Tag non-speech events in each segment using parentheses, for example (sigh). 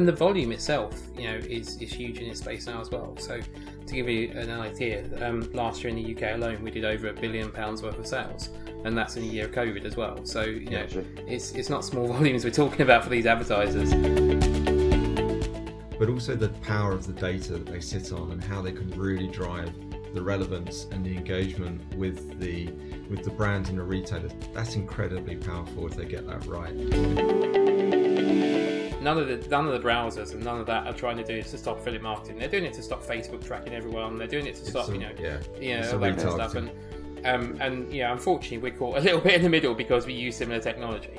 and the volume itself, you know, is, is huge in its space now as well. So, to give you an idea, um, last year in the UK alone, we did over a billion pounds worth of sales, and that's in a year of COVID as well. So, you know, it's it's not small (laughs) volumes we're talking about for these advertisers. But also the power of the data that they sit on and how they can really drive the relevance and the engagement with the with the brand and the retailers. That's incredibly powerful if they get that right. None of the none of the browsers and none of that are trying to do is to stop affiliate marketing. They're doing it to stop Facebook tracking everyone. They're doing it to stop, a, you know, yeah, you know, that kind of stuff. And um, and yeah, unfortunately, we're caught (laughs) a little bit in the middle because we use similar technology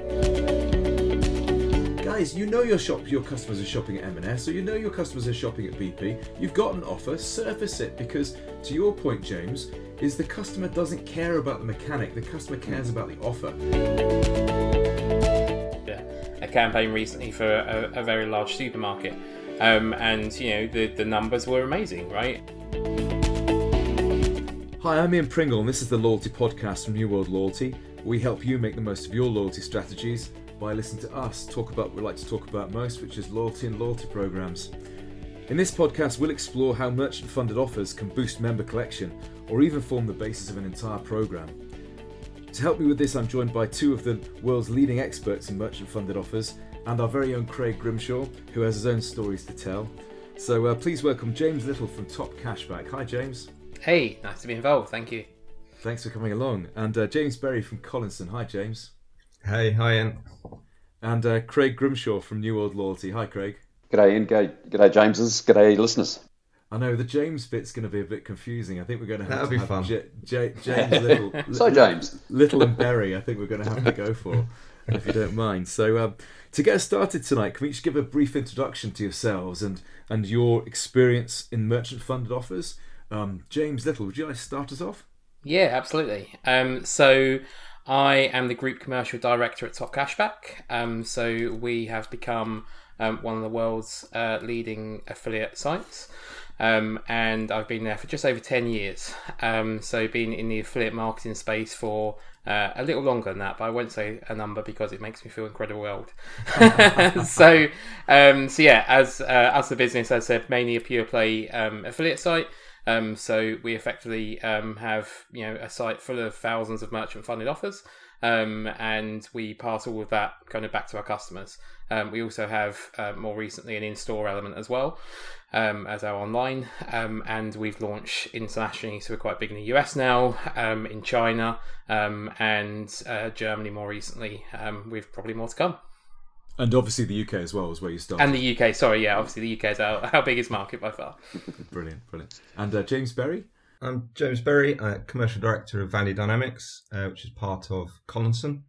guys, you know your shop, your customers are shopping at M&S, so you know your customers are shopping at BP. You've got an offer, surface it because, to your point, James, is the customer doesn't care about the mechanic. The customer cares about the offer. A campaign recently for a, a very large supermarket, um, and you know the the numbers were amazing, right? Hi, I'm Ian Pringle, and this is the Loyalty Podcast from New World Loyalty. We help you make the most of your loyalty strategies by listening to us talk about what we like to talk about most, which is loyalty and loyalty programs. In this podcast, we'll explore how merchant funded offers can boost member collection or even form the basis of an entire program. To help me with this, I'm joined by two of the world's leading experts in merchant funded offers and our very own Craig Grimshaw, who has his own stories to tell. So uh, please welcome James Little from Top Cashback. Hi, James. Hey, nice to be involved. Thank you. Thanks for coming along. And uh, James Berry from Collinson. Hi, James. Hey, hi, Ian. And uh, Craig Grimshaw from New World Loyalty. Hi, Craig. G'day, Ian. G'day, g'day James's. G'day, listeners. I know the James bit's going to be a bit confusing. I think we're going to have That'll to be have fun. J- J- (laughs) James Little. so James Little and Berry. I think we're going to have to go (laughs) for, if you don't mind. So um, to get us started tonight, can we just give a brief introduction to yourselves and and your experience in merchant funded offers? Um, James Little, would you like to start us off? Yeah, absolutely. Um, so I am the group commercial director at Top Cashback. Um, so we have become um, one of the world's uh, leading affiliate sites. Um, and I've been there for just over 10 years. Um, so, been in the affiliate marketing space for uh, a little longer than that, but I won't say a number because it makes me feel incredibly old. (laughs) so, um, so yeah, as uh, as the business, as I said, mainly a pure play um, affiliate site. Um, so we effectively um, have you know a site full of thousands of merchant funded offers, um, and we pass all of that kind of back to our customers. Um, we also have uh, more recently an in store element as well um, as our online, um, and we've launched internationally. So we're quite big in the US now, in China, and uh, Germany more recently. we've probably more to come. And obviously the UK as well is where you start. And the UK, sorry, yeah, obviously the UK is our, (laughs) our biggest market by far. (laughs) brilliant, brilliant. And uh, James Berry? I'm James Berry, uh, Commercial Director of Value Dynamics, uh, which is part of Collinson.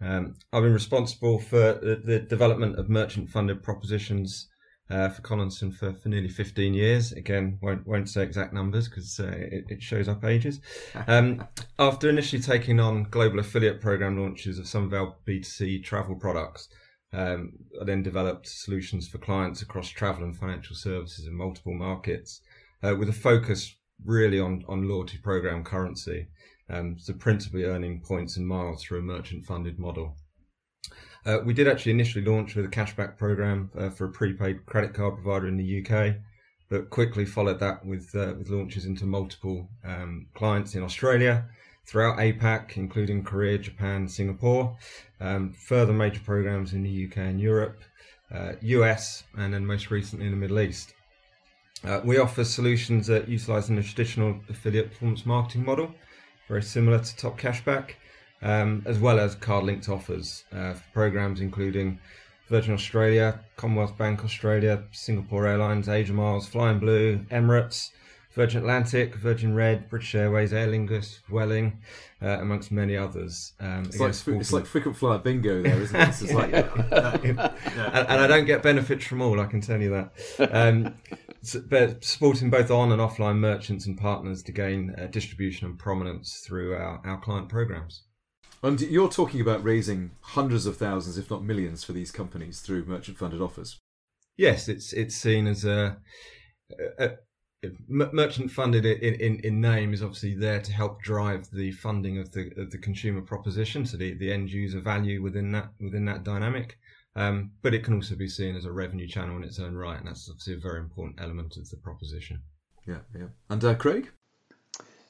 Um, I've been responsible for the, the development of merchant funded propositions uh, for Collinson for, for nearly 15 years. Again, won't, won't say exact numbers because uh, it, it, shows up ages. Um, (laughs) after initially taking on global affiliate program launches of some of our B2C travel products, um, I then developed solutions for clients across travel and financial services in multiple markets, uh, with a focus really on, on loyalty program currency, um, so principally earning points and miles through a merchant funded model. Uh, we did actually initially launch with a cashback program uh, for a prepaid credit card provider in the UK, but quickly followed that with uh, with launches into multiple um, clients in Australia, throughout APAC, including Korea, Japan, Singapore, um, further major programs in the UK and Europe, uh, US, and then most recently in the Middle East. Uh, we offer solutions that utilize the traditional affiliate performance marketing model, very similar to Top Cashback, um, as well as card linked offers uh, for programs including Virgin Australia, Commonwealth Bank Australia, Singapore Airlines, Asia Miles, Flying Blue, Emirates, Virgin Atlantic, Virgin Red, British Airways, Aer Lingus, Vueling, uh, amongst many others. Um, it's, like, it's like frequent flyer bingo there, isn't it? It's like, (laughs) (laughs) yeah. and, and, I don't get benefits from all, I can tell you that. Um, so, but supporting both on and offline merchants and partners to gain uh, distribution and prominence through our, our client programs. And you're talking about raising hundreds of thousands, if not millions, for these companies through merchant funded offers. Yes, it's it's seen as a, a, merchant funded in, in, in name is obviously there to help drive the funding of the of the consumer proposition, so the, the end user value within that within that dynamic. Um, but it can also be seen as a revenue channel in its own right, and that's obviously a very important element of the proposition. Yeah, yeah. And uh, Craig?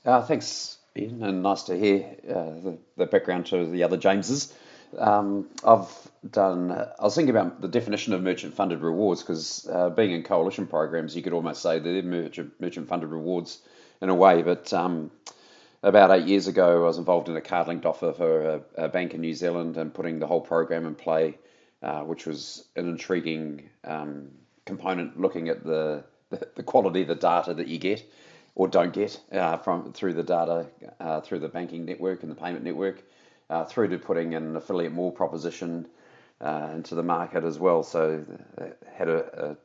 Uh, thanks, Ian, and nice to hear uh, the, the background to the other Jameses. Um, I've done. I was thinking about the definition of merchant-funded rewards because uh, being in coalition programs, you could almost say they're merchant merchant-funded rewards in a way. But um, about eight years ago, I was involved in a card-linked offer for a, a bank in New Zealand and putting the whole program in play, uh, which was an intriguing um, component, looking at the, the, the quality of the data that you get or don't get uh, from through the data uh, through the banking network and the payment network uh, through to putting an affiliate more proposition uh, into the market as well. So uh, had a,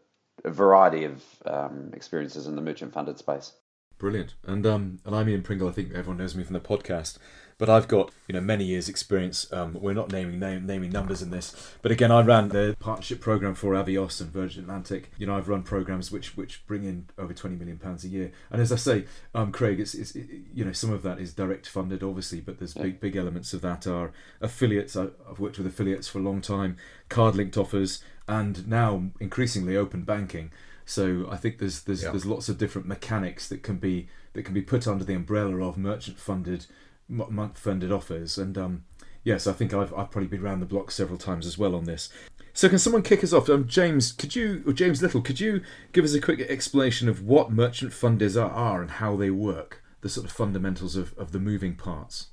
a, a variety of um, experiences in the merchant funded space. Brilliant. And um, and I'm Ian Pringle. I think everyone knows me from the podcast. But I've got you know many years' experience. Um, we're not naming name, naming numbers in this, but again, I ran the partnership program for Avios and Virgin Atlantic. You know, I've run programs which which bring in over twenty million pounds a year. And as I say, um, Craig, it's, it's it, you know some of that is direct funded, obviously, but there's big big elements of that are affiliates. I, I've worked with affiliates for a long time, card linked offers, and now increasingly open banking. So I think there's there's Yeah. there's lots of different mechanics that can be that can be put under the umbrella of merchant funded month funded offers. And um, yes, I think I've I've probably been around the block several times as well on this. So can someone kick us off? Um, James, could you or James Little, could you give us a quick explanation of what merchant funders are, are and how they work, the sort of fundamentals of, of the moving parts?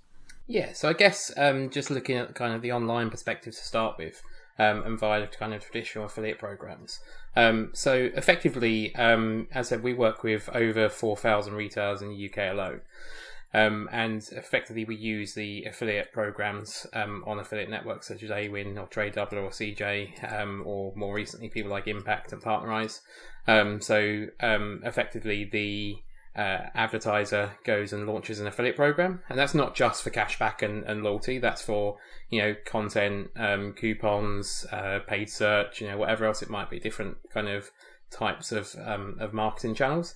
Yeah, so I guess um, just looking at kind of the online perspective to start with, um, and via kind of traditional affiliate programs. Um, so effectively, um, as I said, we work with over 4,000 retailers in the UK alone. Um, and effectively, we use the affiliate programs um, on affiliate networks such as Awin or Trade or CJ, um, or more recently, people like Impact and Partnerize. So effectively, the uh, advertiser goes and launches an affiliate program, and that's not just for cashback and, and loyalty. That's for you know content, um, coupons, uh, paid search, you know whatever else it might be, different kind of types of um, of marketing channels.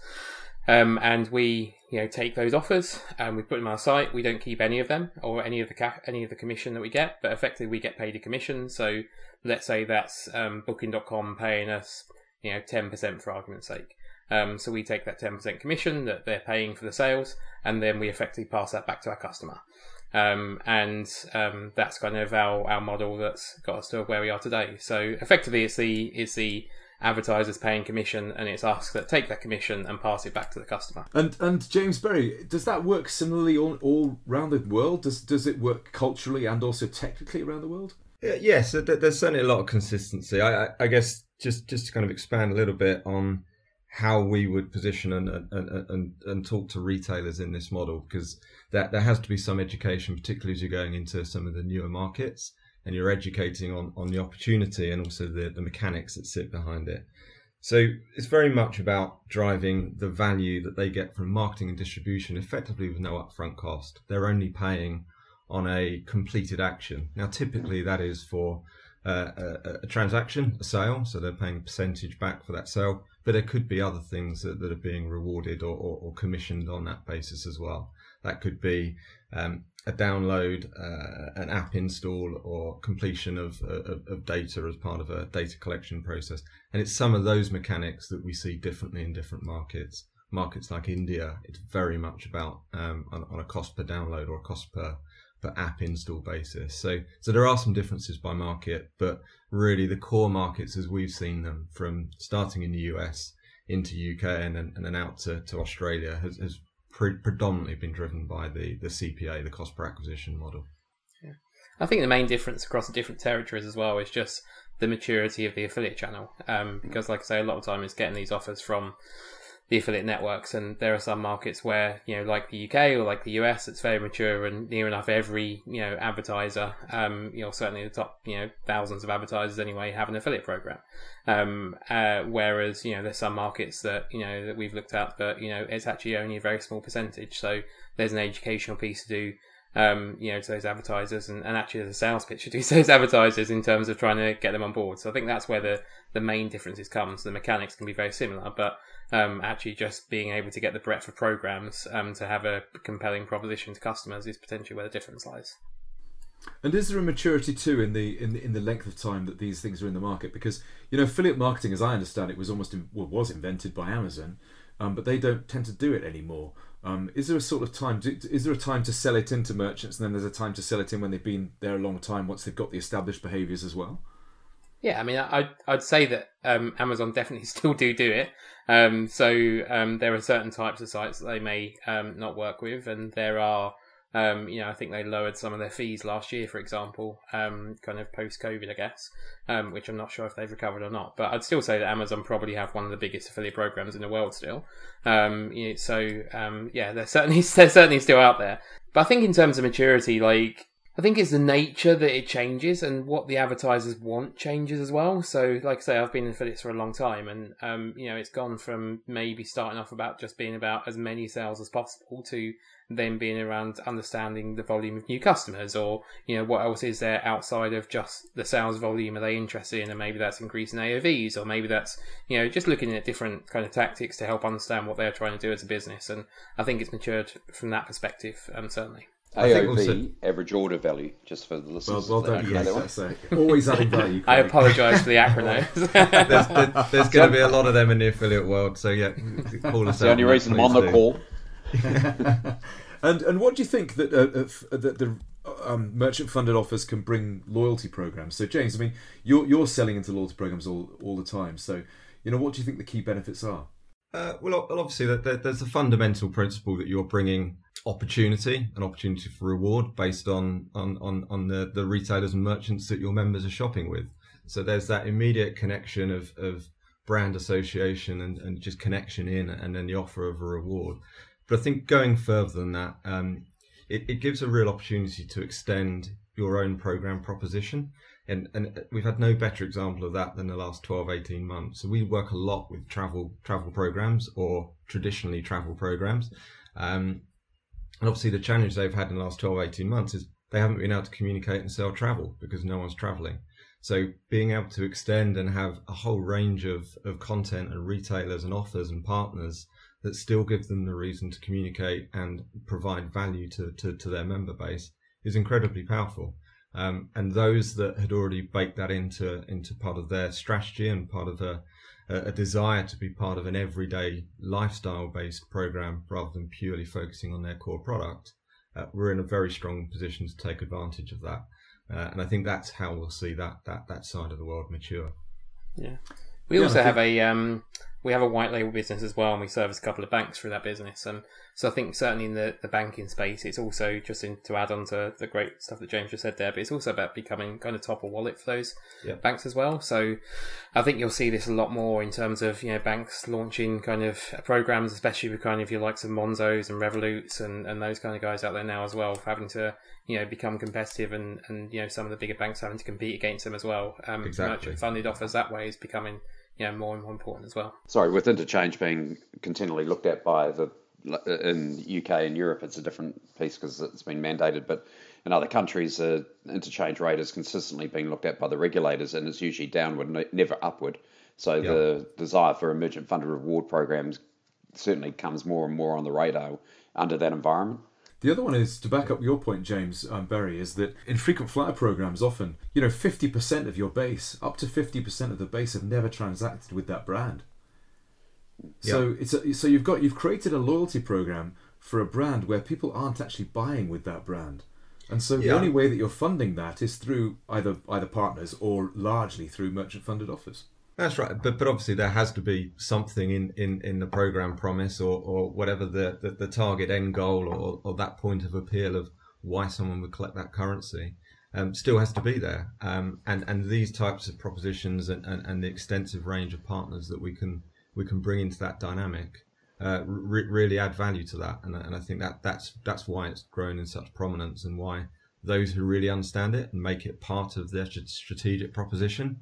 Um, and we you know take those offers and we put them on our site. We don't keep any of them or any of the ca- any of the commission that we get, but effectively we get paid a commission. So let's say that's um, Booking.com paying us you know ten percent for argument's sake. Um, so we take that 10% commission that they're paying for the sales, and then we effectively pass that back to our customer. Um, and um, that's kind of our, our model that's got us to where we are today. So effectively, it's the it's the advertisers paying commission, and it's us that take that commission and pass it back to the customer. And and James Berry, does that work similarly all, all around the world? Does does it work culturally and also technically around the world? Yeah, Yes, there's certainly a lot of consistency. I, I, I guess just just to kind of expand a little bit on how we would position and and, and, and talk to retailers in this model, because that there has to be some education, particularly as you're going into some of the newer markets and you're educating on, on the opportunity and also the, the mechanics that sit behind it. So it's very much about driving the value that they get from marketing and distribution effectively with no upfront cost. They're only paying on a completed action. Now, typically that is for a, a transaction, a sale, so they're paying a percentage back for that sale. But there could be other things that, that are being rewarded or, or, or commissioned on that basis as well. That could be um, a download, uh, an app install, or completion of, of, of data as part of a data collection process. And it's some of those mechanics that we see differently in different markets. Markets like India, it's very much about um, on, on a cost per download or a cost per per app install basis. So so there are some differences by market, but really the core markets as we've seen them from starting in the US into UK and then, and then out to, to Australia has, has pre- predominantly been driven by the, the CPA, the cost per acquisition model. Yeah. I think the main difference across the different territories as well is just the maturity of the affiliate channel. Um, because, like I say, a lot of time is getting these offers from the affiliate networks, and there are some markets where you know, like the UK or like the US, it's very mature and near enough every you know advertiser, um, you know, certainly the top you know thousands of advertisers anyway have an affiliate program. Um, uh, whereas you know, there's some markets that you know that we've looked at, but you know, it's actually only a very small percentage. So there's an educational piece to do um, you know, to those advertisers and, and actually there's a sales pitch to do (laughs) to those advertisers in terms of trying to get them on board. So I think that's where the, the main differences come. So the mechanics can be very similar, but um, actually just being able to get the breadth of programs um, to have a compelling proposition to customers is potentially where the difference lies. And is there a maturity too in the in the, in the length of time that these things are in the market? Because you know, affiliate marketing, as I understand it, was almost in, well, was invented by Amazon, um, but they don't tend to do it anymore. Um, is there a sort of time? Is there a time to sell it into merchants, and then there's a time to sell it in when they've been there a long time, once they've got the established behaviours as well? Yeah, I mean, I'd, I'd say that um, Amazon definitely (laughs) still do do it. Um, so um, there are certain types of sites that they may um, not work with, and there are um, you know, I think they lowered some of their fees last year, for example, um, kind of post COVID, I guess, which I'm not sure if they've recovered or not. But I'd still say that Amazon probably have one of the biggest affiliate programs in the world still. You know, so yeah, they're certainly (laughs) they're certainly still out there. But I think in terms of maturity, like I think it's the nature that it changes and what the advertisers want changes as well. So, like I say, I've been in affiliates for a long time, and um, you know, it's gone from maybe starting off about just being about as many sales as possible to then being around understanding the volume of new customers, or you know, what else is there outside of just the sales volume? Are they interested in, and maybe that's increasing AOVs, or maybe that's you know, just looking at different kind of tactics to help understand what they're trying to do as a business. And I think it's matured from that perspective, um, certainly. AOV, also, average order value, just for the listeners. Well, well done, yes, always adding value. I apologise for the acronyms. (laughs) there's, there's, there's going to be a lot of them in the affiliate world, so yeah, call us the only reason I'm on the call. (laughs) and and what do you think that uh, that the um, merchant funded offers can bring loyalty programs? So James, I mean, you're you're selling into loyalty programs all all the time. So you know, what do you think the key benefits are? Uh, well, obviously, there's a fundamental principle that you're bringing opportunity, an opportunity for reward based on on on, on the, the retailers and merchants that your members are shopping with. So there's that immediate connection of, of brand association and, and just connection in and then the offer of a reward. But I think going further than that, um, it, it gives a real opportunity to extend your own program proposition. And, and we've had no better example of that than the last 12, 18 months. So we work a lot with travel travel programs or traditionally travel programs. Um, and obviously, the challenge they've had in the last 12, 18 months is they haven't been able to communicate and sell travel because no one's traveling. So being able to extend and have a whole range of, of content and retailers and offers and partners that still give them the reason to communicate and provide value to, to, to their member base is incredibly powerful. Um, and those that had already baked that into into part of their strategy and part of a, a desire to be part of an everyday lifestyle based program rather than purely focusing on their core product, uh, we're in a very strong position to take advantage of that. Uh, and I think that's how we'll see that, that, that side of the world mature. Yeah. We yeah, also think... have a um, we have a white label business as well, and we service a couple of banks through that business. And so I think certainly in the, the banking space, it's also just in, to add on to the great stuff that James just said there, but it's also about becoming kind of top of wallet for those banks as well. So I think you'll see this a lot more in terms of you know banks launching kind of programs, especially with kind of your likes of Monzos and Revoluts and, and those kind of guys out there now as well, having to you know become competitive and and you know some of the bigger banks having to compete against them as well. Um, exactly. Merchant funded offers that way is becoming you know, more and more important as well. Sorry, with interchange being continually looked at by the in UK and Europe, it's a different piece because it's been mandated. But in other countries, the uh, interchange rate is consistently being looked at by the regulators, and it's usually downward, never upward. So yep. the desire for merchant funded reward programs certainly comes more and more on the radar under that environment. The other one is to back up your point, James um, Berry, is that in frequent flyer programs, often you know fifty percent of your base, up to fifty percent of the base, have never transacted with that brand. So it's a, so you've got you've created a loyalty program for a brand where people aren't actually buying with that brand, and so the only way that you're funding that is through either either partners or largely through merchant funded offers. That's right, but but obviously there has to be something in, in, in the program promise or, or whatever the, the, the target end goal or, or that point of appeal of why someone would collect that currency. Um, still has to be there, um, and and these types of propositions and, and, and, the extensive range of partners that we can we can bring into that dynamic uh, re- really add value to that, and, and I think that that's that's why it's grown in such prominence and why those who really understand it and make it part of their strategic proposition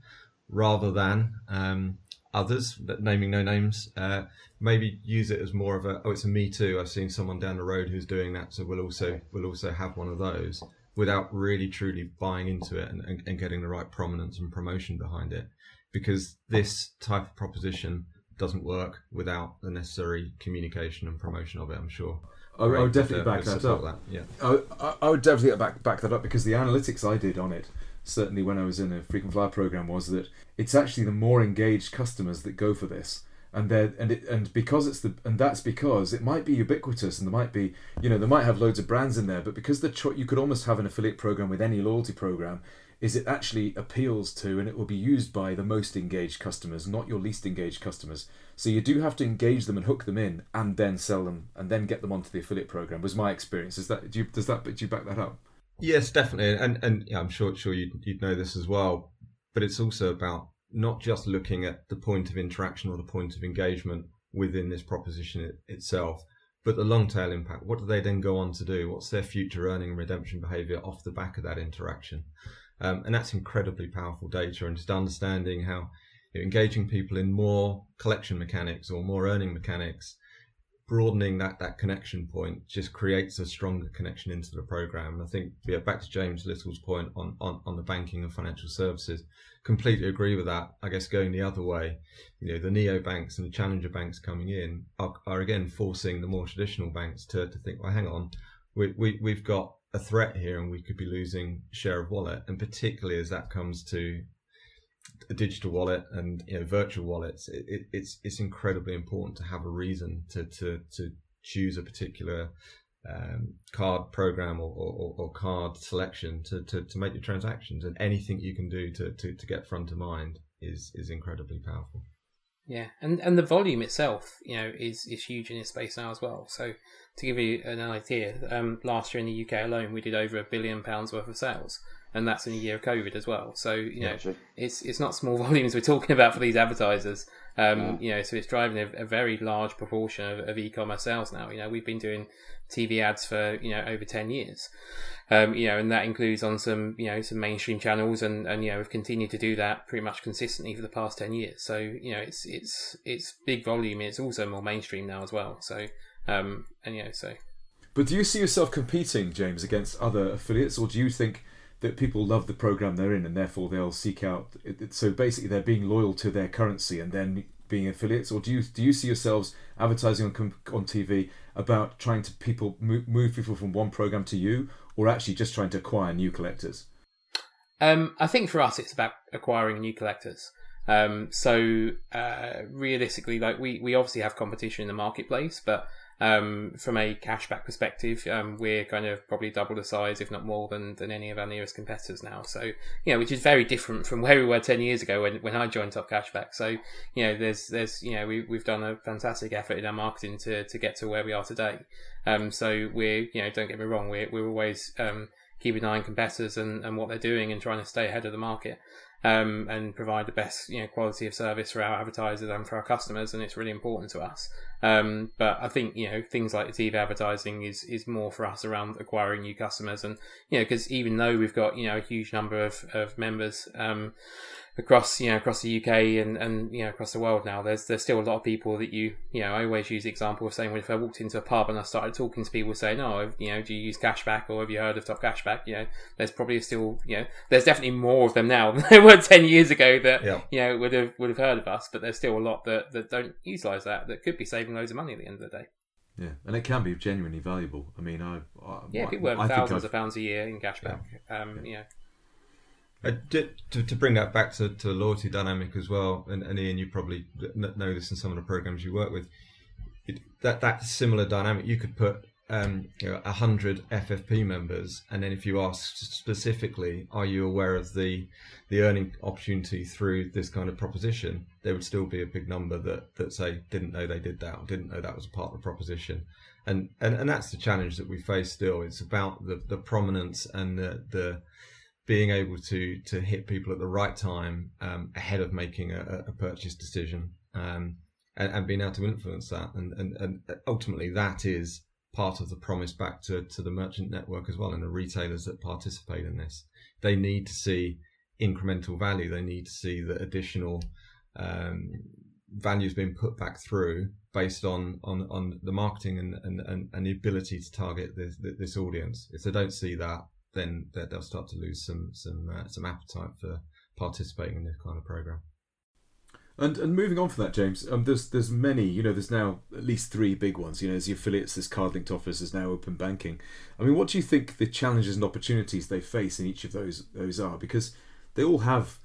rather than um, others, naming no names, uh, maybe use it as more of a oh it's a me too. I've seen someone down the road who's doing that, so we'll also we'll also have one of those without really truly buying into it and, and, and getting the right prominence and promotion behind it, because this type of proposition doesn't work without the necessary communication and promotion of it. I'm sure. I, would definitely back that up. that, Yeah. I, I- I would definitely back back that up because the analytics I did on it, certainly when I was in a frequent flyer program, was that it's actually the more engaged customers that go for this, and they and it and because it's the and that's because it might be ubiquitous and there might be you know they might have loads of brands in there, but because the cho- you could almost have an affiliate program with any loyalty program. Is it actually appeals to and it will be used by the most engaged customers, not your least engaged customers. So you do have to engage them and hook them in, and then sell them, and then get them onto the affiliate program. Was my experience. Is that do you, does that do you back that up? Yes, definitely, and and yeah, I'm sure sure you'd, you'd know this as well. But it's also about not just looking at the point of interaction or the point of engagement within this proposition it, itself, but the long tail impact. What do they then go on to do? What's their future earning and redemption behaviour off the back of that interaction? Um, and that's incredibly powerful data, and just understanding how engaging people in more collection mechanics or more earning mechanics broadening that that connection point just creates a stronger connection into the program. And I think yeah, back to James Little's point on, on on the banking and financial services, completely agree with that. I guess going the other way, you know, the neo banks and the challenger banks coming in are, are again forcing the more traditional banks to, to think, well, hang on, we, we we've got a threat here and we could be losing share of wallet, and particularly as that comes to a digital wallet and you know virtual wallets, it, it, it's it's incredibly important to have a reason to to to choose a particular um, card program or, or, or card selection to, to, to make your transactions, and anything you can do to, to, to get front of mind is is incredibly powerful. Yeah, and and the volume itself, you know, is is huge in this space now as well. So to give you an idea, um, last year in the UK alone, we did over a billion pounds worth of sales, and that's in a year of COVID as well. So you know, actually. it's it's not small (laughs) volumes we're talking about for these advertisers. Um, You know, so it's driving a, a very large proportion of, of e-commerce sales now. You know, we've been doing TV ads for you know over ten years. Um, you know, and that includes on some you know some mainstream channels, and, and you know we've continued to do that pretty much consistently for the past ten years. So you know, it's it's it's big volume. It's also more mainstream now as well. So um, and you know, so But do you see yourself competing, James, against other affiliates, or do you think that people love the program they're in and therefore they'll seek out? So basically, they're being loyal to their currency and then being affiliates, or do you do you see yourselves advertising on on TV about trying to people move, move people from one program to you, or actually just trying to acquire new collectors? Um, I think for us, it's about acquiring new collectors. Um, so uh, realistically, like we, we obviously have competition in the marketplace, but um, from a cashback perspective, um, we're kind of probably double the size, if not more, than, than any of our nearest competitors now. So you know, which is very different from where we were ten years ago when, when I joined Top Cashback. So you know, there's there's you know we we've done a fantastic effort in our marketing to to get to where we are today. Um, so we're you know, don't get me wrong, we're we're always um, keeping an eye on competitors and, and what they're doing and trying to stay ahead of the market um, and provide the best you know quality of service for our advertisers and for our customers and it's really important to us. Um, but I think you know things like TV advertising is is more for us around acquiring new customers. And you know because even though we've got you know a huge number of, of members um, across you know across the UK and, and you know across the world now there's there's still a lot of people that you you know I always use the example of saying when if I walked into a pub and I started talking to people saying oh you know do you use cashback or have you heard of top cashback? You know there's probably still you know there's definitely more of them now (laughs) than there were 10 years ago that Yeah. you know would have would have heard of us but there's still a lot that that don't utilize that that could be saving loads of money at the end of the day. Yeah, and it can be genuinely valuable. I mean, I, I yeah people earn thousands of pounds a year in cashback um you know Uh, to, to, bring that back to, to the loyalty dynamic as well, and, and Ian, you probably know this in some of the programs you work with. It, that that similar dynamic, you could put um, you know a hundred FFP members, and then if you ask specifically, are you aware of the the earning opportunity through this kind of proposition? There would still be a big number that that say didn't know they did that, or didn't know that was a part of the proposition, and and, and that's the challenge that we face still. It's about the the prominence and the the being able to to hit people at the right time um, ahead of making a, a purchase decision um, and, and being able to influence that. And, and, and ultimately that is part of the promise back to, to the merchant network as well and the retailers that participate in this. They need to see incremental value. They need to see that additional um, value is being put back through based on on, on the marketing and, and, and, and the ability to target this, this audience. If they don't see that then they- they'll start to lose some some uh, some appetite for participating in this kind of program. And and moving on from that, James, um, there's there's many, you know, there's now at least three big ones. You know, there's the affiliates, there's card linked offers, there's now open banking. I mean, what do you think the challenges and opportunities they face in each of those those are? Because they all have.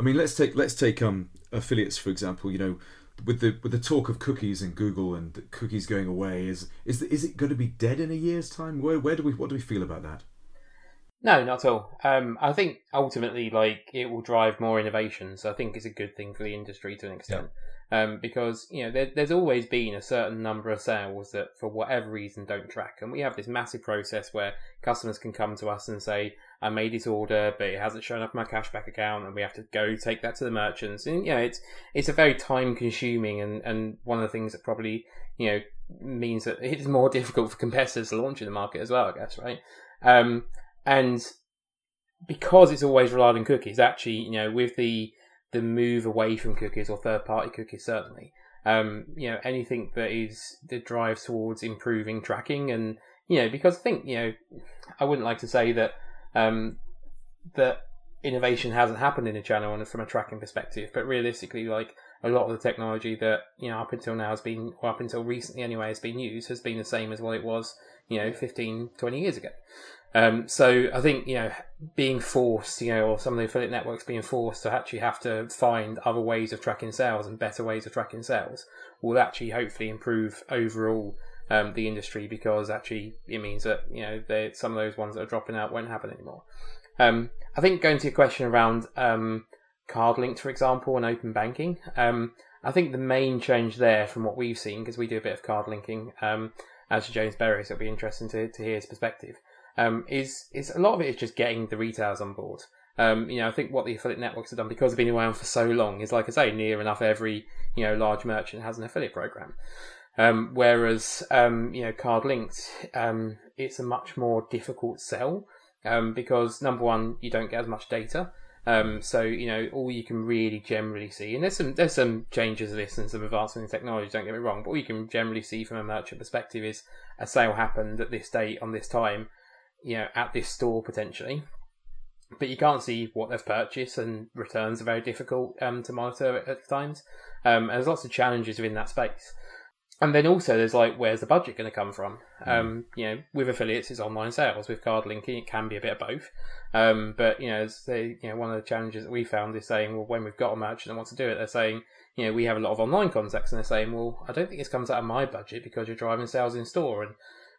I mean, let's take let's take um affiliates for example. You know, with the with the talk of cookies and Google and cookies going away, is is is it going to be dead in a year's time? Where where do we what do we feel about that? No, not at all. Um, I think ultimately, like it will drive more innovation. So I think it's a good thing for the industry to an extent, um, because you know there, there's always been a certain number of sales that, for whatever reason, don't track, and we have this massive process where customers can come to us and say, "I made this order, but it hasn't shown up in my cashback account," and we have to go take that to the merchants. And you know, it's it's a very time consuming, and and one of the things that probably you know means that it's more (laughs) difficult for competitors to launch in the market as well. I guess, right? Um, and because it's always relied on cookies, actually, you know, with the the move away from cookies or third party cookies, certainly, um, you know, anything that is that drives towards improving tracking, and you know, because I think you know, I wouldn't like to say that um, that innovation hasn't happened in the channel and from a tracking perspective, but realistically, like a lot of the technology that you know up until now has been, or up until recently anyway, has been used has been the same as what it was, you know, 15, 20 years ago. Um, so I think you know being forced, you know, or some of the affiliate networks being forced to actually have to find other ways of tracking sales and better ways of tracking sales will actually hopefully improve overall um, the industry because actually it means that you know some of those ones that are dropping out won't happen anymore. Um, I think going to your question around um, card linked, for example, and open banking. Um, I think the main change there from what we've seen, because we do a bit of card linking, um, as James Berry, so it'll be interesting to, to hear his perspective um, is is a lot of it is just getting the retailers on board. Um, you know, I think what the affiliate networks have done because they've been around for so long is, like I say, near enough every you know large merchant has an affiliate program. Um, whereas um, you know, card linked, um, it's a much more difficult sell um, because number one, you don't get as much data. Um, so you know, all you can really generally see, and there's some there's some changes to this and some advancement in technology. Don't get me wrong, but all you can generally see from a merchant perspective is a sale happened at this date on this time, you know, at this store potentially. But you can't see what they've purchased, and returns are very difficult um, to monitor at times. Um, and there's lots of challenges within that space. And then also there's like, where's the budget going to come from? Mm. Um, you know, with affiliates, it's online sales. With card linking, it can be a bit of both. Um, but you know, they, you know, one of the challenges that we found is saying, well, when we've got a merchant that wants to do it, they're saying, you know, we have a lot of online contacts, and they're saying, well, I don't think this comes out of my budget because you're driving sales in store, and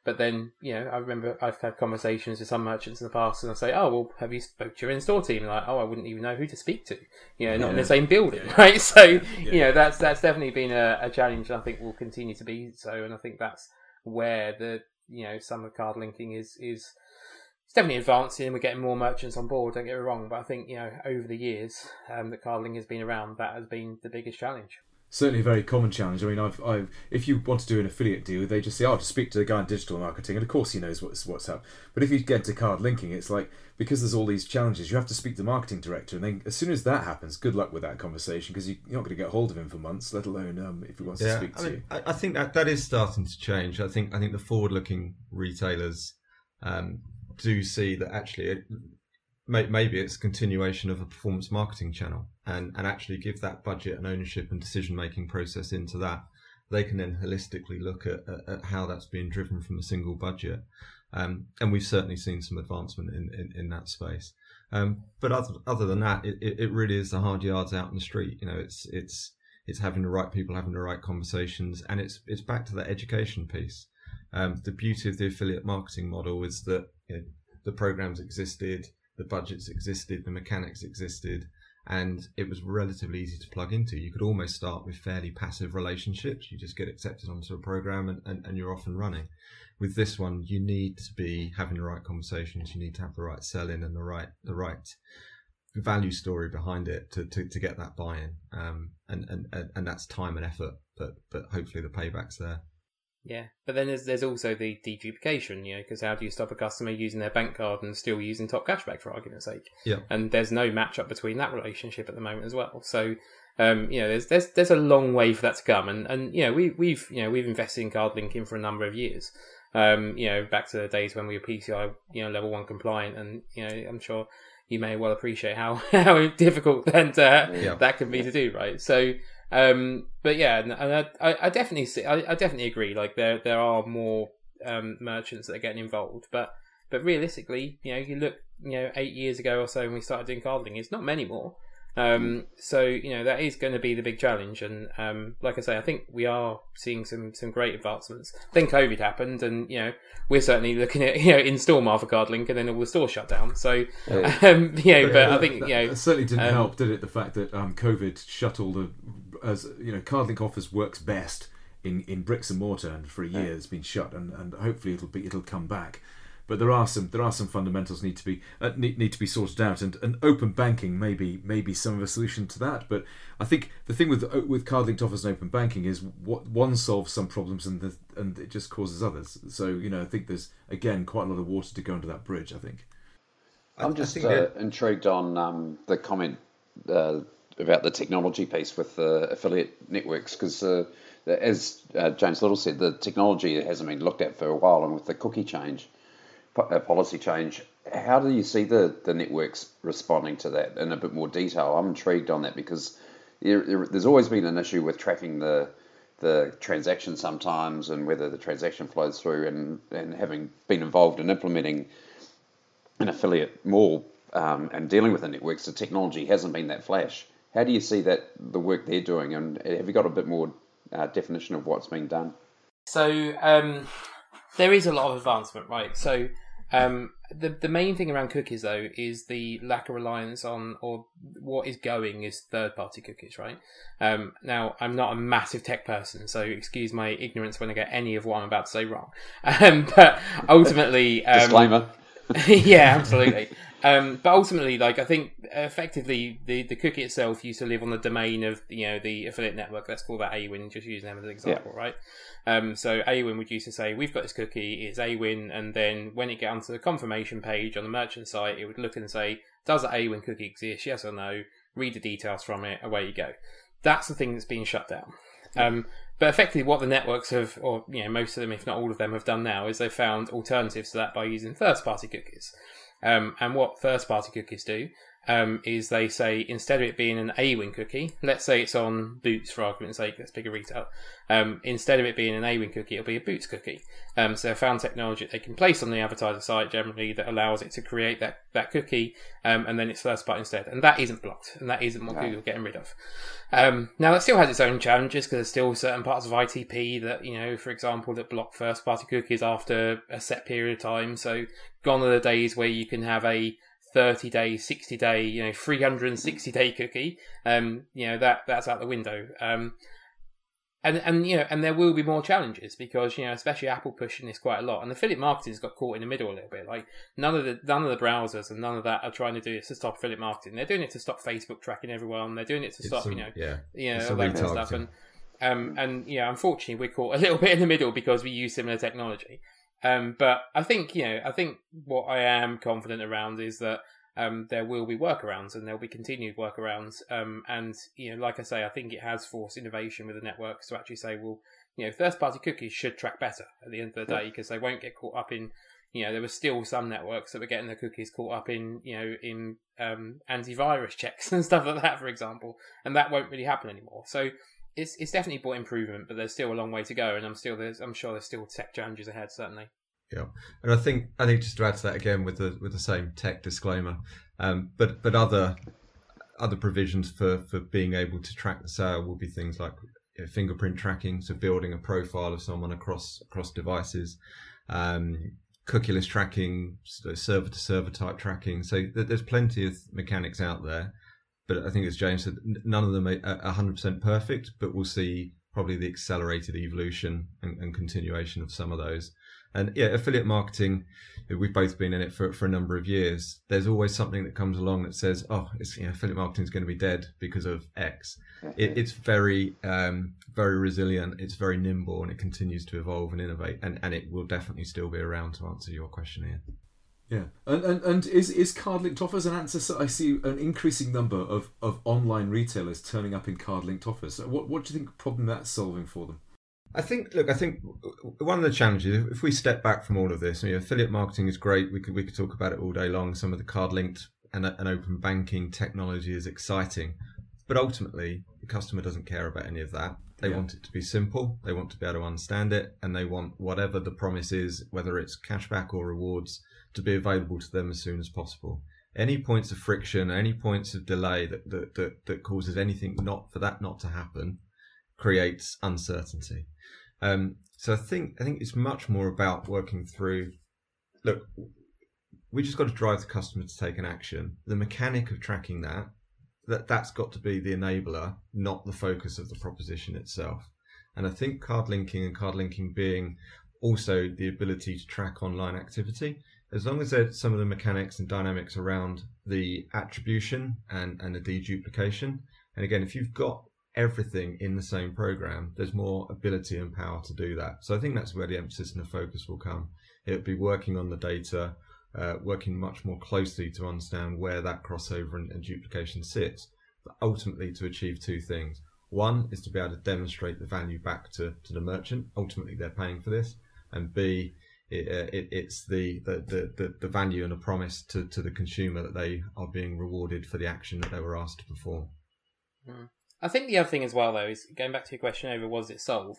but then, you know, I remember I've had conversations with some merchants in the past, and I say, "Oh, well, have you spoke to your in-store team?" And like, "Oh, I wouldn't even know who to speak to." You know, not in the same building, right? (laughs) So, yeah. you know, that's that's definitely been a, a challenge, and I think will continue to be so. And I think that's where the you know some of card linking is is it's definitely advancing. And we're getting more merchants on board. Don't get me wrong, but I think you know over the years um, that card linking has been around, that has been the biggest challenge certainly a very common challenge. I mean, I've, I've, if you want to do an affiliate deal, they just say, "Oh, just speak to the guy in digital marketing," and of course he knows what's what's up. But if you get to card linking, it's like because there's all these challenges, you have to speak to the marketing director, and then as soon as that happens, good luck with that conversation because you, are not going to get hold of him for months, let alone um, if he wants yeah, to speak I to mean, you. I, I think that that is starting to change. I think I think the forward-looking retailers um, do see that actually. It, maybe it's a continuation of a performance marketing channel and, and actually give that budget and ownership and decision making process into that. They can then holistically look at, at, how that's being driven from a single budget. Um, and we've certainly seen some advancement in, in, in that space. Um, but other, other than that, it, it really is the hard yards out in the street. You know, it's, it's, it's having the right people having the right conversations and it's, it's back to that education piece. Um, the beauty of the affiliate marketing model is that you know, the programs existed, the budgets existed, the mechanics existed, and it was relatively easy to plug into. You could almost start with fairly passive relationships. You just get accepted onto a program and, and, and you're off and running. With this one, you need to be having the right conversations. You need to have the right selling and the right the right value story behind it to, to, to get that buy-in. Um, and, and, and that's time and effort, but but hopefully the payback's there. Yeah, but then there's there's also the deduplication, you know, because how do you stop a customer using their bank card and still using top cashback for argument's sake? Yeah. And there's no match up between that relationship at the moment as well. So, um, you know, there's there's there's a long way for that to come, and and you know we we've you know we've invested in card linking for a number of years. Um, you know, back to the days when we were PCI, you know, level one compliant, and you know, I'm sure you may well appreciate how (laughs) how difficult and uh, Yeah. that can be to do, right? So, um, but yeah, and I, I definitely see, I, I definitely agree. Like there there are more um, merchants that are getting involved, but but realistically, you know, you look, you know, eight years ago or so when we started doing cardling, it's not many more. Um, so you know that is going to be the big challenge, and um, like I say, I think we are seeing some some great advancements. Then COVID happened, and you know we're certainly looking at (laughs) you know install Martha Card Link, and then all the stores shut down. So (laughs) Yeah. um, you know, but I think that, you know that certainly didn't um, help, did it? The fact that um, COVID shut all the, as you know, Cardlink offers works best in, in bricks and mortar, and for a year it's been shut, and, and hopefully it'll be it'll come back. But there are some there are some fundamentals need to be uh, need, need to be sorted out, and, and open banking may be may be some of a solution to that. But I think the thing with with card linked offers and open banking is what one solves some problems and the, and it just causes others. So you know I think there's again quite a lot of water to go under that bridge. I think. I- I'm I just think uh, that- intrigued on um, the comment uh, about the technology piece with the affiliate networks because, uh, as uh, James Little said, the technology hasn't been looked at for a while, and with the cookie change, uh, policy change, how do you see the, the networks responding to that in a bit more detail? I'm intrigued on that because there, there- there's always been an issue with tracking the the transaction sometimes and whether the transaction flows through and, and having been involved in implementing an affiliate more um, and dealing with the networks, the technology hasn't been that flash. How do you see that the work they're doing, and have you got a bit more uh, definition of what's being done? So um, there is a lot of advancement, right? So um, the the main thing around cookies though is the lack of reliance on or what is going is third party cookies, right? Um, now I'm not a massive tech person, so excuse my ignorance when I get any of what I'm about to say wrong. (laughs) Um, but ultimately, (laughs) um, Disclaimer. (laughs) yeah, absolutely. Um, but ultimately, like I think effectively the, the cookie itself used to live on the domain of you know the affiliate network. Let's call that AWIN, just using them as an example, right? Um, so AWIN would used to say we've got this cookie, it's AWIN, and then when it get onto the confirmation page on the merchant site, it would look and say, does the AWIN cookie exist? Yes or no? Read the details from it. Away you go. That's the thing that's being shut down. Um, but effectively, what the networks have, or you know, most of them, if not all of them, have done now is they've found alternatives to that by using first-party cookies. Um, and what first-party cookies do um, is they say instead of it being an AWIN cookie, let's say it's on Boots for argument's sake, let's pick a retail. Um, instead of it being an AWIN cookie, it'll be a Boots cookie. Um, so they found technology that they can place on the advertiser site generally that allows it to create that that cookie, um, and then it's first party instead, and that isn't blocked, and that isn't what Right. Google are getting rid of. Um, now that still has its own challenges because there's still certain parts of ITP that you know, for example, that block first party cookies after a set period of time. So gone are the days where you can have a 30 day, 60 day, you know, 360 day cookie. Um, you know, that that's out the window. Um, and and you know, and there will be more challenges because you know, especially Apple pushing this quite a lot, and affiliate marketing's got caught in the middle a little bit. Like none of the none of the browsers and none of that are trying to do this to stop affiliate marketing. They're doing it to stop Facebook tracking everyone. They're doing it to It's stop, some- you know, yeah, you know, all that kind of stuff. And um, and yeah, unfortunately, we're caught a (laughs) little bit in the middle because we use similar technology. Um, but I think you know, I think what I am confident around is that um, there will be workarounds and there will be continued workarounds. Um, and you know, like I say, I think it has forced innovation with the networks to actually say, well, you know, first-party cookies should track better at the end of the day because they won't get caught up in. You know, there were still some networks that were getting the cookies caught up in, you know, in um, antivirus (laughs) checks and stuff like that, for example, and that won't really happen anymore. So it's it's definitely brought improvement, but there's still a long way to go, and I'm still there's I'm sure there's still tech challenges ahead, certainly. Yeah, and I think I think just to add to that again with the with the same tech disclaimer, um, but but other other provisions for for being able to track the sale will be things like you know, fingerprint tracking, so building a profile of someone across across devices, um, cookieless tracking, server to server type tracking. So th- there's plenty of mechanics out there, but I think as James said, none of them are hundred percent perfect. But we'll see probably the accelerated evolution and, and continuation of some of those. And yeah, affiliate marketing, we've both been in it for, for a number of years. There's always something that comes along that says, oh, it's, you know, affiliate marketing is going to be dead because of X. It, it's very, um, very resilient. It's very nimble and it continues to evolve and innovate. And, and it will definitely still be around to answer your question here. Yeah, and and, and is is card linked offers an answer? So I see an increasing number of, of online retailers turning up in card linked offers. What what do you think problem that's solving for them? I think. Look, I think one of the challenges, if we step back from all of this, you know, affiliate marketing is great. We could we could talk about it all day long. Some of the card linked and, and open banking technology is exciting, but ultimately the customer doesn't care about any of that. They Yeah. want it to be simple. They want to be able to understand it, and they want whatever the promise is, whether it's cashback or rewards, to be available to them as soon as possible. Any points of friction, any points of delay that that, that, that causes anything not for that not to happen, creates uncertainty. Um, so I think I think it's much more about working through. Look, we just got to drive the customer to take an action. The mechanic of tracking that that that's got to be the enabler, not the focus of the proposition itself. And I think card linking and card linking being also the ability to track online activity, as long as there's some of the mechanics and dynamics around the attribution and, and the deduplication. And again, if you've got everything in the same program, there's more ability and power to do that. So I think that's where the emphasis and the focus will come. It'll be working on the data, uh, working much more closely to understand where that crossover and, and duplication sits, but ultimately to achieve two things. One is to be able to demonstrate the value back to, to the merchant. Ultimately, they're paying for this. And B, it, uh, it, it's the, the, the, the, the value and a promise to, to the consumer that they are being rewarded for the action that they were asked to perform. I think the other thing as well, though, is going back to your question over was it solve?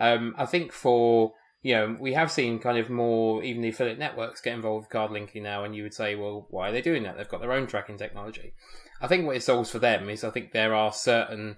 Um, I think for you know we have seen kind of more even the affiliate networks get involved with card linking now, and you would say, well, why are they doing that? They've got their own tracking technology. I think what it solves for them is I think there are certain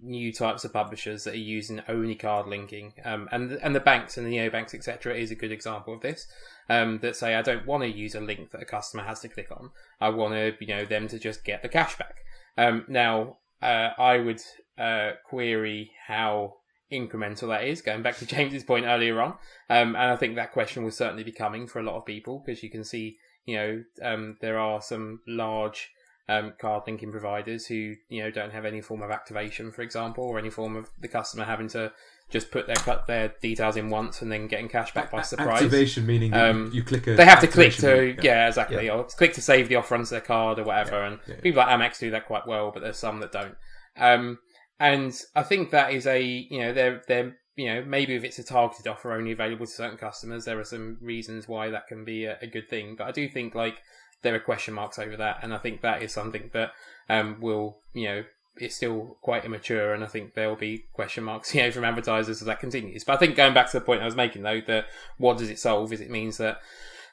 new types of publishers that are using only card linking, um, and and the banks and the neobanks etc. is a good example of this. Um, that say I don't want to use a link that a customer has to click on. I want to you know them to just get the cashback. Um, now uh, I would uh, query how incremental that is. Going back to (laughs) James's point earlier on, um, and I think that question will certainly be coming for a lot of people because you can see, you know, um, there are some large um, card linking providers who you know don't have any form of activation, for example, or any form of the customer having to just put their cut their details in once and then getting cash back by surprise. Activation meaning Um, you, click a. They have to click to link, yeah, exactly, or click to save the offer onto their card or whatever. and yeah. people like Amex do that quite well, but there's some that don't. Um, and I think that is a you know they're they're you know maybe if it's a targeted offer only available to certain customers, there are some reasons why that can be a, a good thing. But I do think like there are question marks over that, and I think that is something that um, will you know it's still quite immature, and I think there will be question marks, (laughs) you know, from advertisers as that continues. But I think going back to the point I was making, though, that what does it solve? Is it means that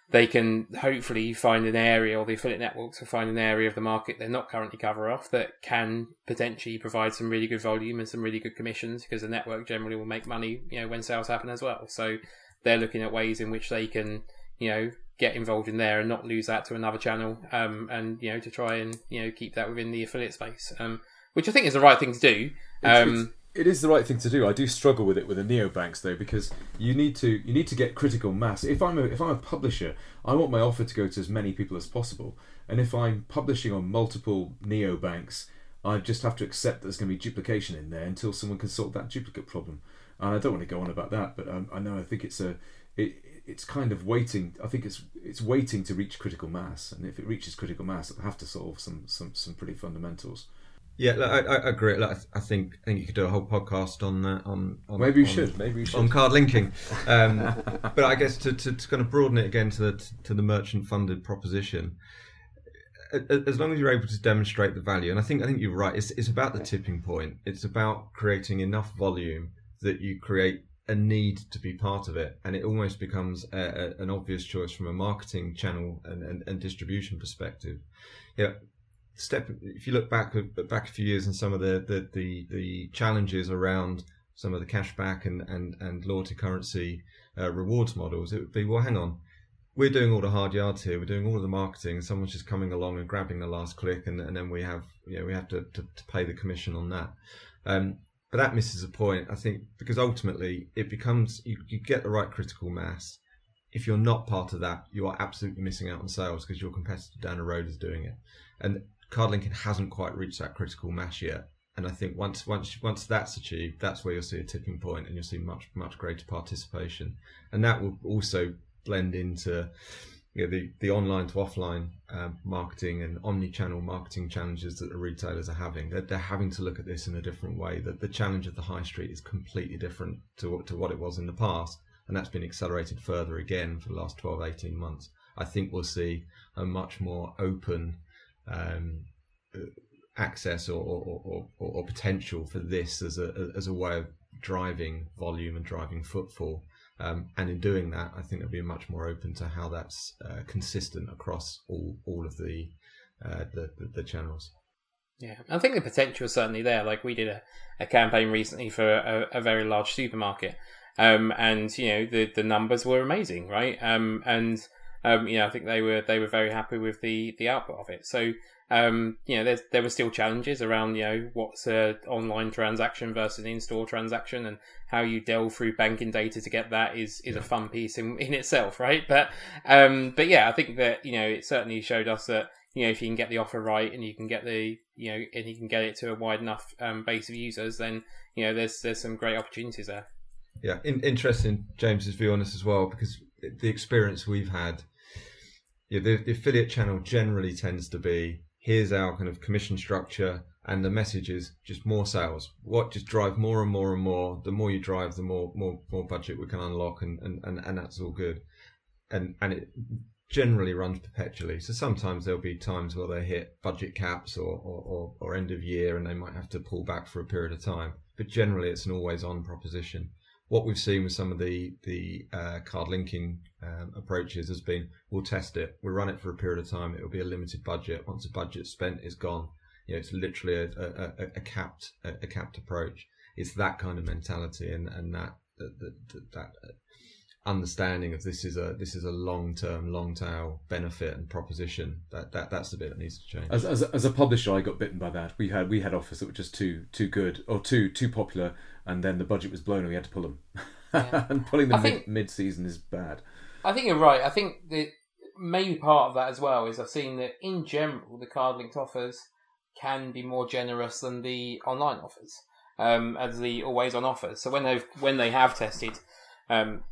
they can hopefully find an area, or the affiliate networks will find an area of the market they're not currently cover off that can potentially provide some really good volume and some really good commissions because the network generally will make money, you know, when sales happen as well. So they're looking at ways in which they can, you know, get involved in there and not lose that to another channel, um, and you know, to try and you know keep that within the affiliate space, um, which I think is the right thing to do. Um, it is the right thing to do. I do struggle with it with the neobanks though because you need to you need to get critical mass. If I'm a if I'm a publisher, I want my offer to go to as many people as possible. And if I'm publishing on multiple neobanks, I just have to accept that there's going to be duplication in there until someone can sort that duplicate problem. And I don't want to go on about that, but um, I know I think it's a it, it's kind of waiting. I think it's it's waiting to reach critical mass, and if it reaches critical mass, it'll have to solve some some some pretty fundamentals. Yeah, look, I, I agree. Look, I think I think you could do a whole podcast on uh, on, on Maybe on- should. Maybe we should. on card linking. (laughs) Um, but I guess to, to, to kind of broaden it again to the to the merchant funded proposition, as long as you're able to demonstrate the value, and I think I think you're right. It's it's about the tipping point. It's about creating enough volume that you create a need to be part of it, and it almost becomes a, a, an obvious choice from a marketing channel and, and, and distribution perspective. Yeah, step if you look back back a few years and some of the the, the, the challenges around some of the cashback and and, and loyalty currency uh, rewards models, it would be well, hang on, we're doing all the hard yards here, we're doing all the marketing, someone's just coming along and grabbing the last click, and, and then we have you know we have to, to, to pay the commission on that. Um, but that misses a point, I think, because ultimately it becomes you, you get the right critical mass. If you're not part of that, you are absolutely missing out on sales because your competitor down the road is doing it. And card linking hasn't quite reached that critical mass yet. And I think once once once that's achieved, that's where you'll see a tipping point, and you'll see much much greater participation, and that will also blend into you know, the the online to offline um, marketing and omni-channel marketing challenges that the retailers are having. They're, they're having to look at this in a different way. That the challenge of the high street is completely different to to what it was in the past, and that's been accelerated further again for the last 12, 18 months. I think we'll see a much more open um, access or or, or, or, potential for this as a as a way of driving volume and driving footfall. Um, and in doing that, I think they'll be much more open to how that's uh, consistent across all all of the, uh, the, the the channels. Yeah, I think the potential is certainly there. Like we did a, a campaign recently for a, a very large supermarket, um, and you know the the numbers were amazing, right? Um, and um, you know I think they were they were very happy with the the output of it. So um, you know there were still challenges around you know what's a online transaction versus an in store transaction, and how you delve through banking data to get that is is yeah. a fun piece in in itself, right? But um, but yeah, I think that you know it certainly showed us that you know if you can get the offer right and you can get the you know and you can get it to a wide enough um, base of users, then you know there's there's some great opportunities there. Yeah, in, interesting James's view on this as well because the experience we've had, yeah, the, the affiliate channel generally tends to be here's our kind of commission structure and the message is just more sales what just drive more and more and more the more you drive the more more more budget we can unlock and and, and, and that's all good and and it generally runs perpetually. So sometimes there'll be times where they hit budget caps or, or, or, or, end of year and they might have to pull back for a period of time. But generally, it's an always on proposition. What we've seen with some of the the uh, card linking um, approaches has been we'll test it, we'll run it for a period of time. It'll be a limited budget. Once the budget's spent, it's gone. You know, it's literally a, a, a, a capped a, a, capped approach. It's that kind of mentality and and that that that, that understanding of this is a this is a long term, long tail benefit and proposition. That that that's the bit that needs to change. As, as, as a publisher, I got bitten by that. We had we had offers that were just too too good or too too popular, and then the budget was blown, and we had to pull them. Yeah. (laughs) and pulling them think, mid season is bad. I think you're right. I think that maybe part of that as well is I've seen that in general the card linked offers can be more generous than the online offers. Um, as the always on offers. So when they've when they have tested um,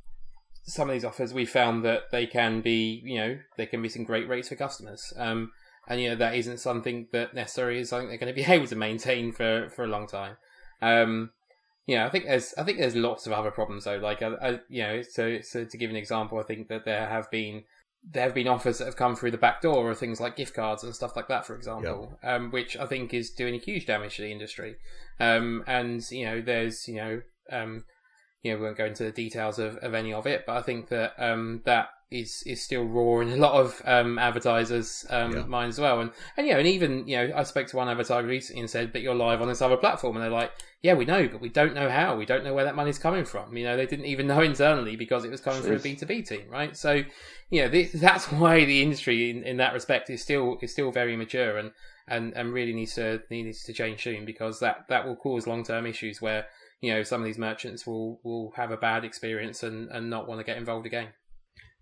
some of these offers, we found that they can be, you know, they can be some great rates for customers. Um, and you know that isn't something that necessarily is something they're going to be (laughs) able to maintain for for a long time. Um, yeah, I think there's I think there's lots of other problems though. Like, I, I, you know, so so to give an example, I think that there have been there have been offers that have come through the back door of things like gift cards and stuff like that, for example, yep. um, which I think is doing a huge damage to the industry. Um, and you know, there's you know, um, you know, we won't go into the details of, of any of it, but I think that um, that is is still raw in a lot of um, advertisers' um, yeah. minds as well. And and you know, and even you know, I spoke to one advertiser recently and said, "But you're live on this other platform," and they're like, "Yeah, we know, but we don't know how. We don't know where that money's coming from. You know, they didn't even know (laughs) internally because it was coming through a B two B team, right? So, you know, this, (laughs) that's why the industry in, in that respect is still is still very mature and and and really needs to needs to change soon because that that will cause long term issues where you know some of these merchants will will have a bad experience and, and not want to get involved again.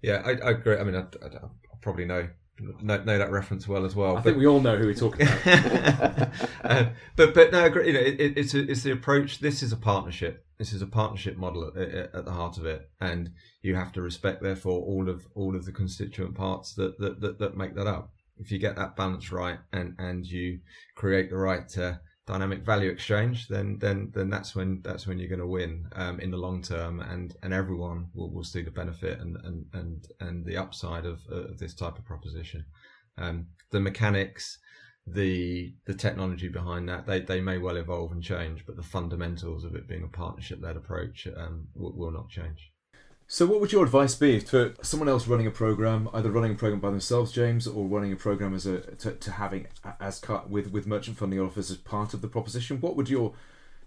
Yeah, I, I agree. I mean, I, I, I probably know, know, know that reference well as well. I but, think we all know who we're talking about. (laughs) uh, but but no, you know, it, it's a, it's the approach. This is a partnership. This is a partnership model at, at, the heart of it, and you have to respect, therefore, all of all of the constituent parts that that, that, that make that up. If you get that balance right, and and you create the right. Uh, dynamic value exchange, then then then that's when that's when you're going to win um, in the long term, and and everyone will, will see the benefit and and and and the upside of, uh, this type of proposition. Um, the mechanics, the the technology behind that, they they may well evolve and change, but the fundamentals of it being a partnership led approach um, will, will not change. So, what would your advice be for someone else running a program, either running a program by themselves, James, or running a program as a to, to having as with with merchant funding offers as part of the proposition? What would your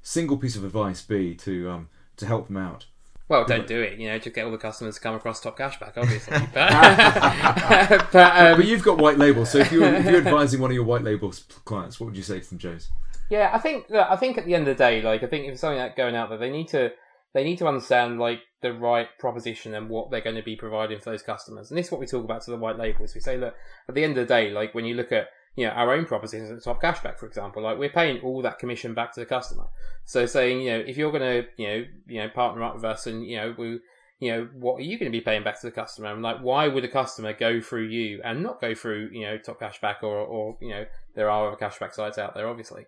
single piece of advice be to um, to help them out? Well, don't do it. You know, just get all the customers to come across Top Cashback, obviously. (laughs) But, (laughs) but, um, but you've got white labels, so if you're, if you're (laughs) advising one of your white labels clients, what would you say to them, James? Yeah, I think I think at the end of the day, like I think if something like going out there, they need to they need to understand like the right proposition and what they're going to be providing for those customers. And this is what we talk about to the white labels. We say, look, at the end of the day, like when you look at you know our own propositions at Top Cashback, for example, like we're paying all that commission back to the customer. So saying, you know, if you're going to you know you know partner up with us and you know we you know, what are you going to be paying back to the customer? And like, why would a customer go through you and not go through, you know, Top Cashback or, or, you know, there are other cashback sites out there, obviously.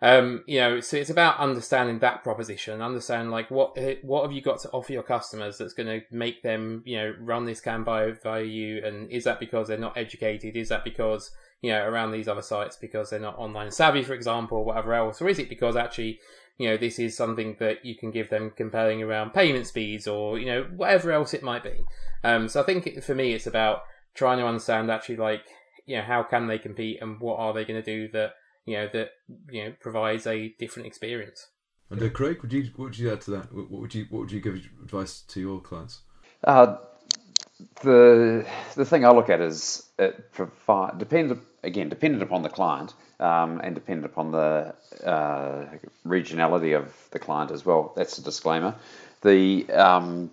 Um, you know, so it's about understanding that proposition, understand like what, what have you got to offer your customers that's going to make them, you know, run this campaign via you? And is that because they're not educated? Is that because, you know, around these other sites because they're not online savvy, for example, or whatever else? Or is it because actually, you know, this is something that you can give them compelling around payment speeds or, you know, whatever else it might be? Um, so I think for me, it's about trying to understand actually, like, you know, how can they compete and what are they going to do that, you know, that, you know, provides a different experience. And uh, Craig, would you what would you add to that? What would you what would you give advice to your clients? Uh, the the thing I look at is it provide dependent again dependent upon the client um, and dependent upon the uh, regionality of the client as well. That's a disclaimer. The um,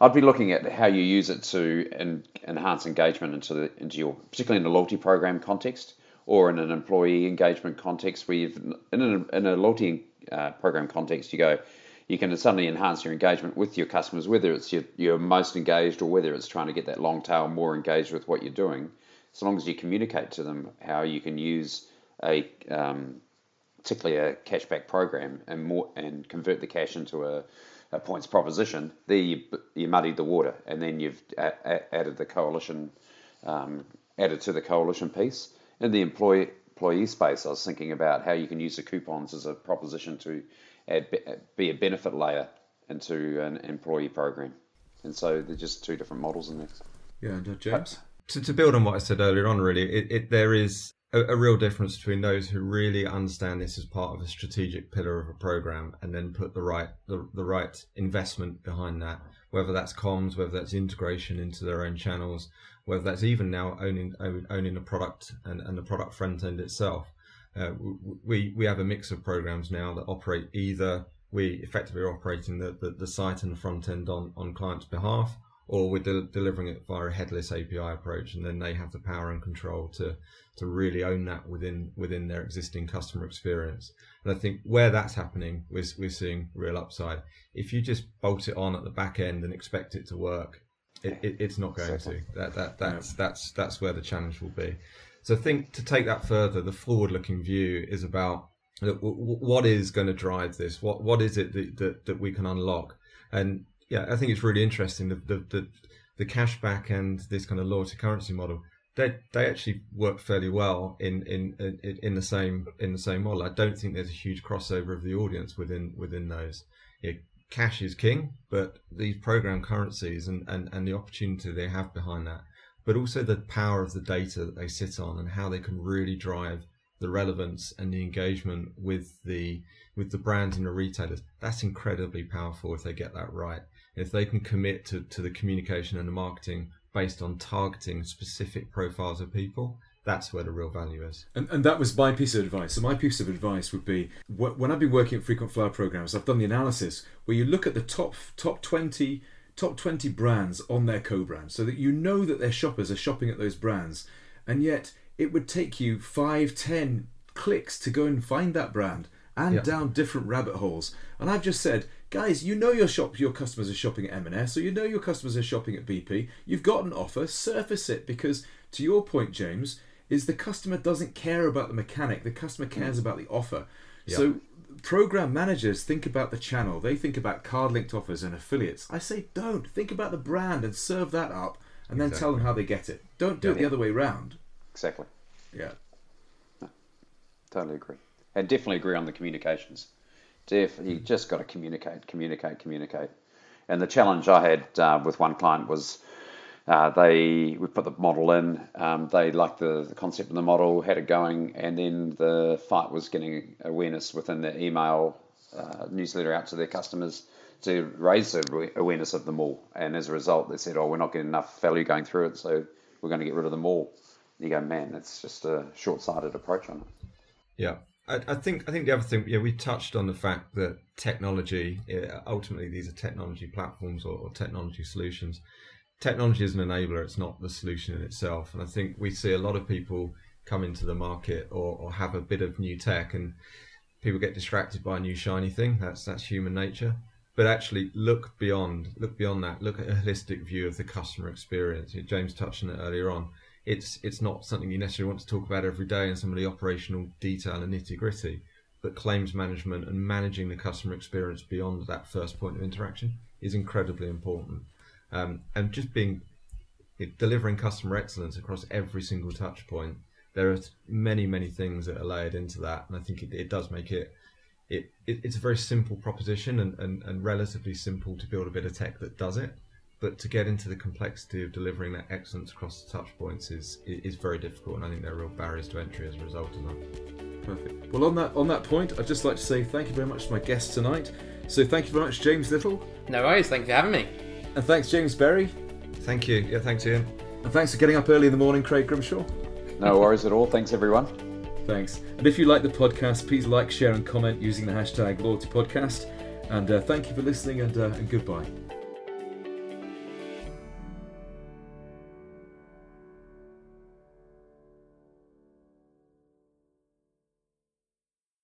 I'd be looking at how you use it to en- enhance engagement into the, into your particularly in the loyalty program context or in an employee engagement context where you've in a, in a loyalty uh, program context you go you can suddenly enhance your engagement with your customers, whether it's your, you're most engaged or whether it's trying to get that long tail more engaged with what you're doing. As long as you communicate to them how you can use a um, particularly a cashback program and more and convert the cash into a, a points proposition, there you, you muddied the water, and then you've a, a, added the coalition, um, added to the coalition piece. In the employee employee space, I was thinking about how you can use the coupons as a proposition to add, be a benefit layer into an employee program. And so they're just two different models in there. Yeah, uh, James? To, to build on what I said earlier on, really, it, it there is a, a, real difference between those who really understand this as part of a strategic pillar of a program and then put the right the, the right investment behind that, whether that's comms, whether that's integration into their own channels, whether that's even now owning owning the product and, and the product front end itself. Uh, we we have a mix of programs now that operate either we effectively are operating the, the, the site and the front end on, on client's behalf, or we're de- delivering it via a headless API approach, and then they have the power and control to to really own that within within their existing customer experience. And I think where that's happening, we're we're seeing real upside. If you just bolt it on at the back end and expect it to work, it, it, it's not going to. That that that's that's that's where the challenge will be. So I think to take that further, the forward-looking view is about what is going to drive this. What what is it that that, that we can unlock? And yeah, I think it's really interesting the the the, the cashback and this kind of loyalty currency model. They they actually work fairly well in, in in in the same in the same model. I don't think there's a huge crossover of the audience within within those. Cash is king, but these program currencies and, and, and the opportunity they have behind that but also the power of the data that they sit on and how they can really drive the relevance and the engagement with the with the brands and the retailers. That's incredibly powerful if they get that right. If they can commit to, to the communication and the marketing based on targeting specific profiles of people, that's where the real value is. And, and that was my piece of advice. So my piece of advice would be when I've been working at frequent flyer programs, I've done the analysis where you look at the top top twenty top 20 brands on their co-brand so that you know that their shoppers are shopping at those brands and yet it would take you five, ten clicks to go and find that brand and yep. down different rabbit holes and i've just said guys you know your shop your customers are shopping at m&s so you know your customers are shopping at bp you've got an offer surface it because to your point james is the customer doesn't care about the mechanic the customer cares mm. about the offer so program managers think about the channel, they think about card linked offers and affiliates. I say don't. Think about the brand and serve that up and then tell them how they get it. Don't do yeah. it the other way around. Exactly. Yeah. No, totally agree. And definitely agree on the communications. Def, you just got to communicate, communicate, communicate. And the challenge I had uh, with one client was uh, they we put the model in. Um, they liked the, the, concept of the model, had it going, and then the fight was getting awareness within the email uh, newsletter out to their customers to raise the awareness of them all. And as a result, they said, "Oh, we're not getting enough value going through it, so we're going to get rid of them all." And you go, man, that's just a short-sighted approach on it. Yeah, I, I, think I think the other thing, yeah, we touched on the fact that technology, yeah, ultimately, these are technology platforms or, or technology solutions technology is an enabler, it's not the solution in itself. And I think we see a lot of people come into the market or, or have a bit of new tech and people get distracted by a new shiny thing. That's that's human nature. But actually look beyond look beyond that. Look at a holistic view of the customer experience. James touched on it earlier on. It's it's not something you necessarily want to talk about every day in some of the operational detail and nitty gritty. But claims management and managing the customer experience beyond that first point of interaction is incredibly important um, and just being delivering customer excellence across every single touch point there are many many things that are layered into that, and I think it, it does make it, it, it it's a very simple proposition and, and, and relatively simple to build a bit of tech that does it. But to get into the complexity of delivering that excellence across the touch points is is very difficult, and I think there are real barriers to entry as a result of that. Perfect. Well, on that on that point, I'd just like to say thank you very much to my guests tonight. So thank you very much, James Little, No worries. Thank you for having me. and thanks James Berry, Thank you. Yeah, thanks, Ian. and thanks for getting up early in the morning, Craig Grimshaw. No worries at all. Thanks, everyone. Thanks. And if you like the podcast, please like, share, and comment using the hashtag Loyalty Podcast. And uh, thank you for listening, and, uh, and goodbye.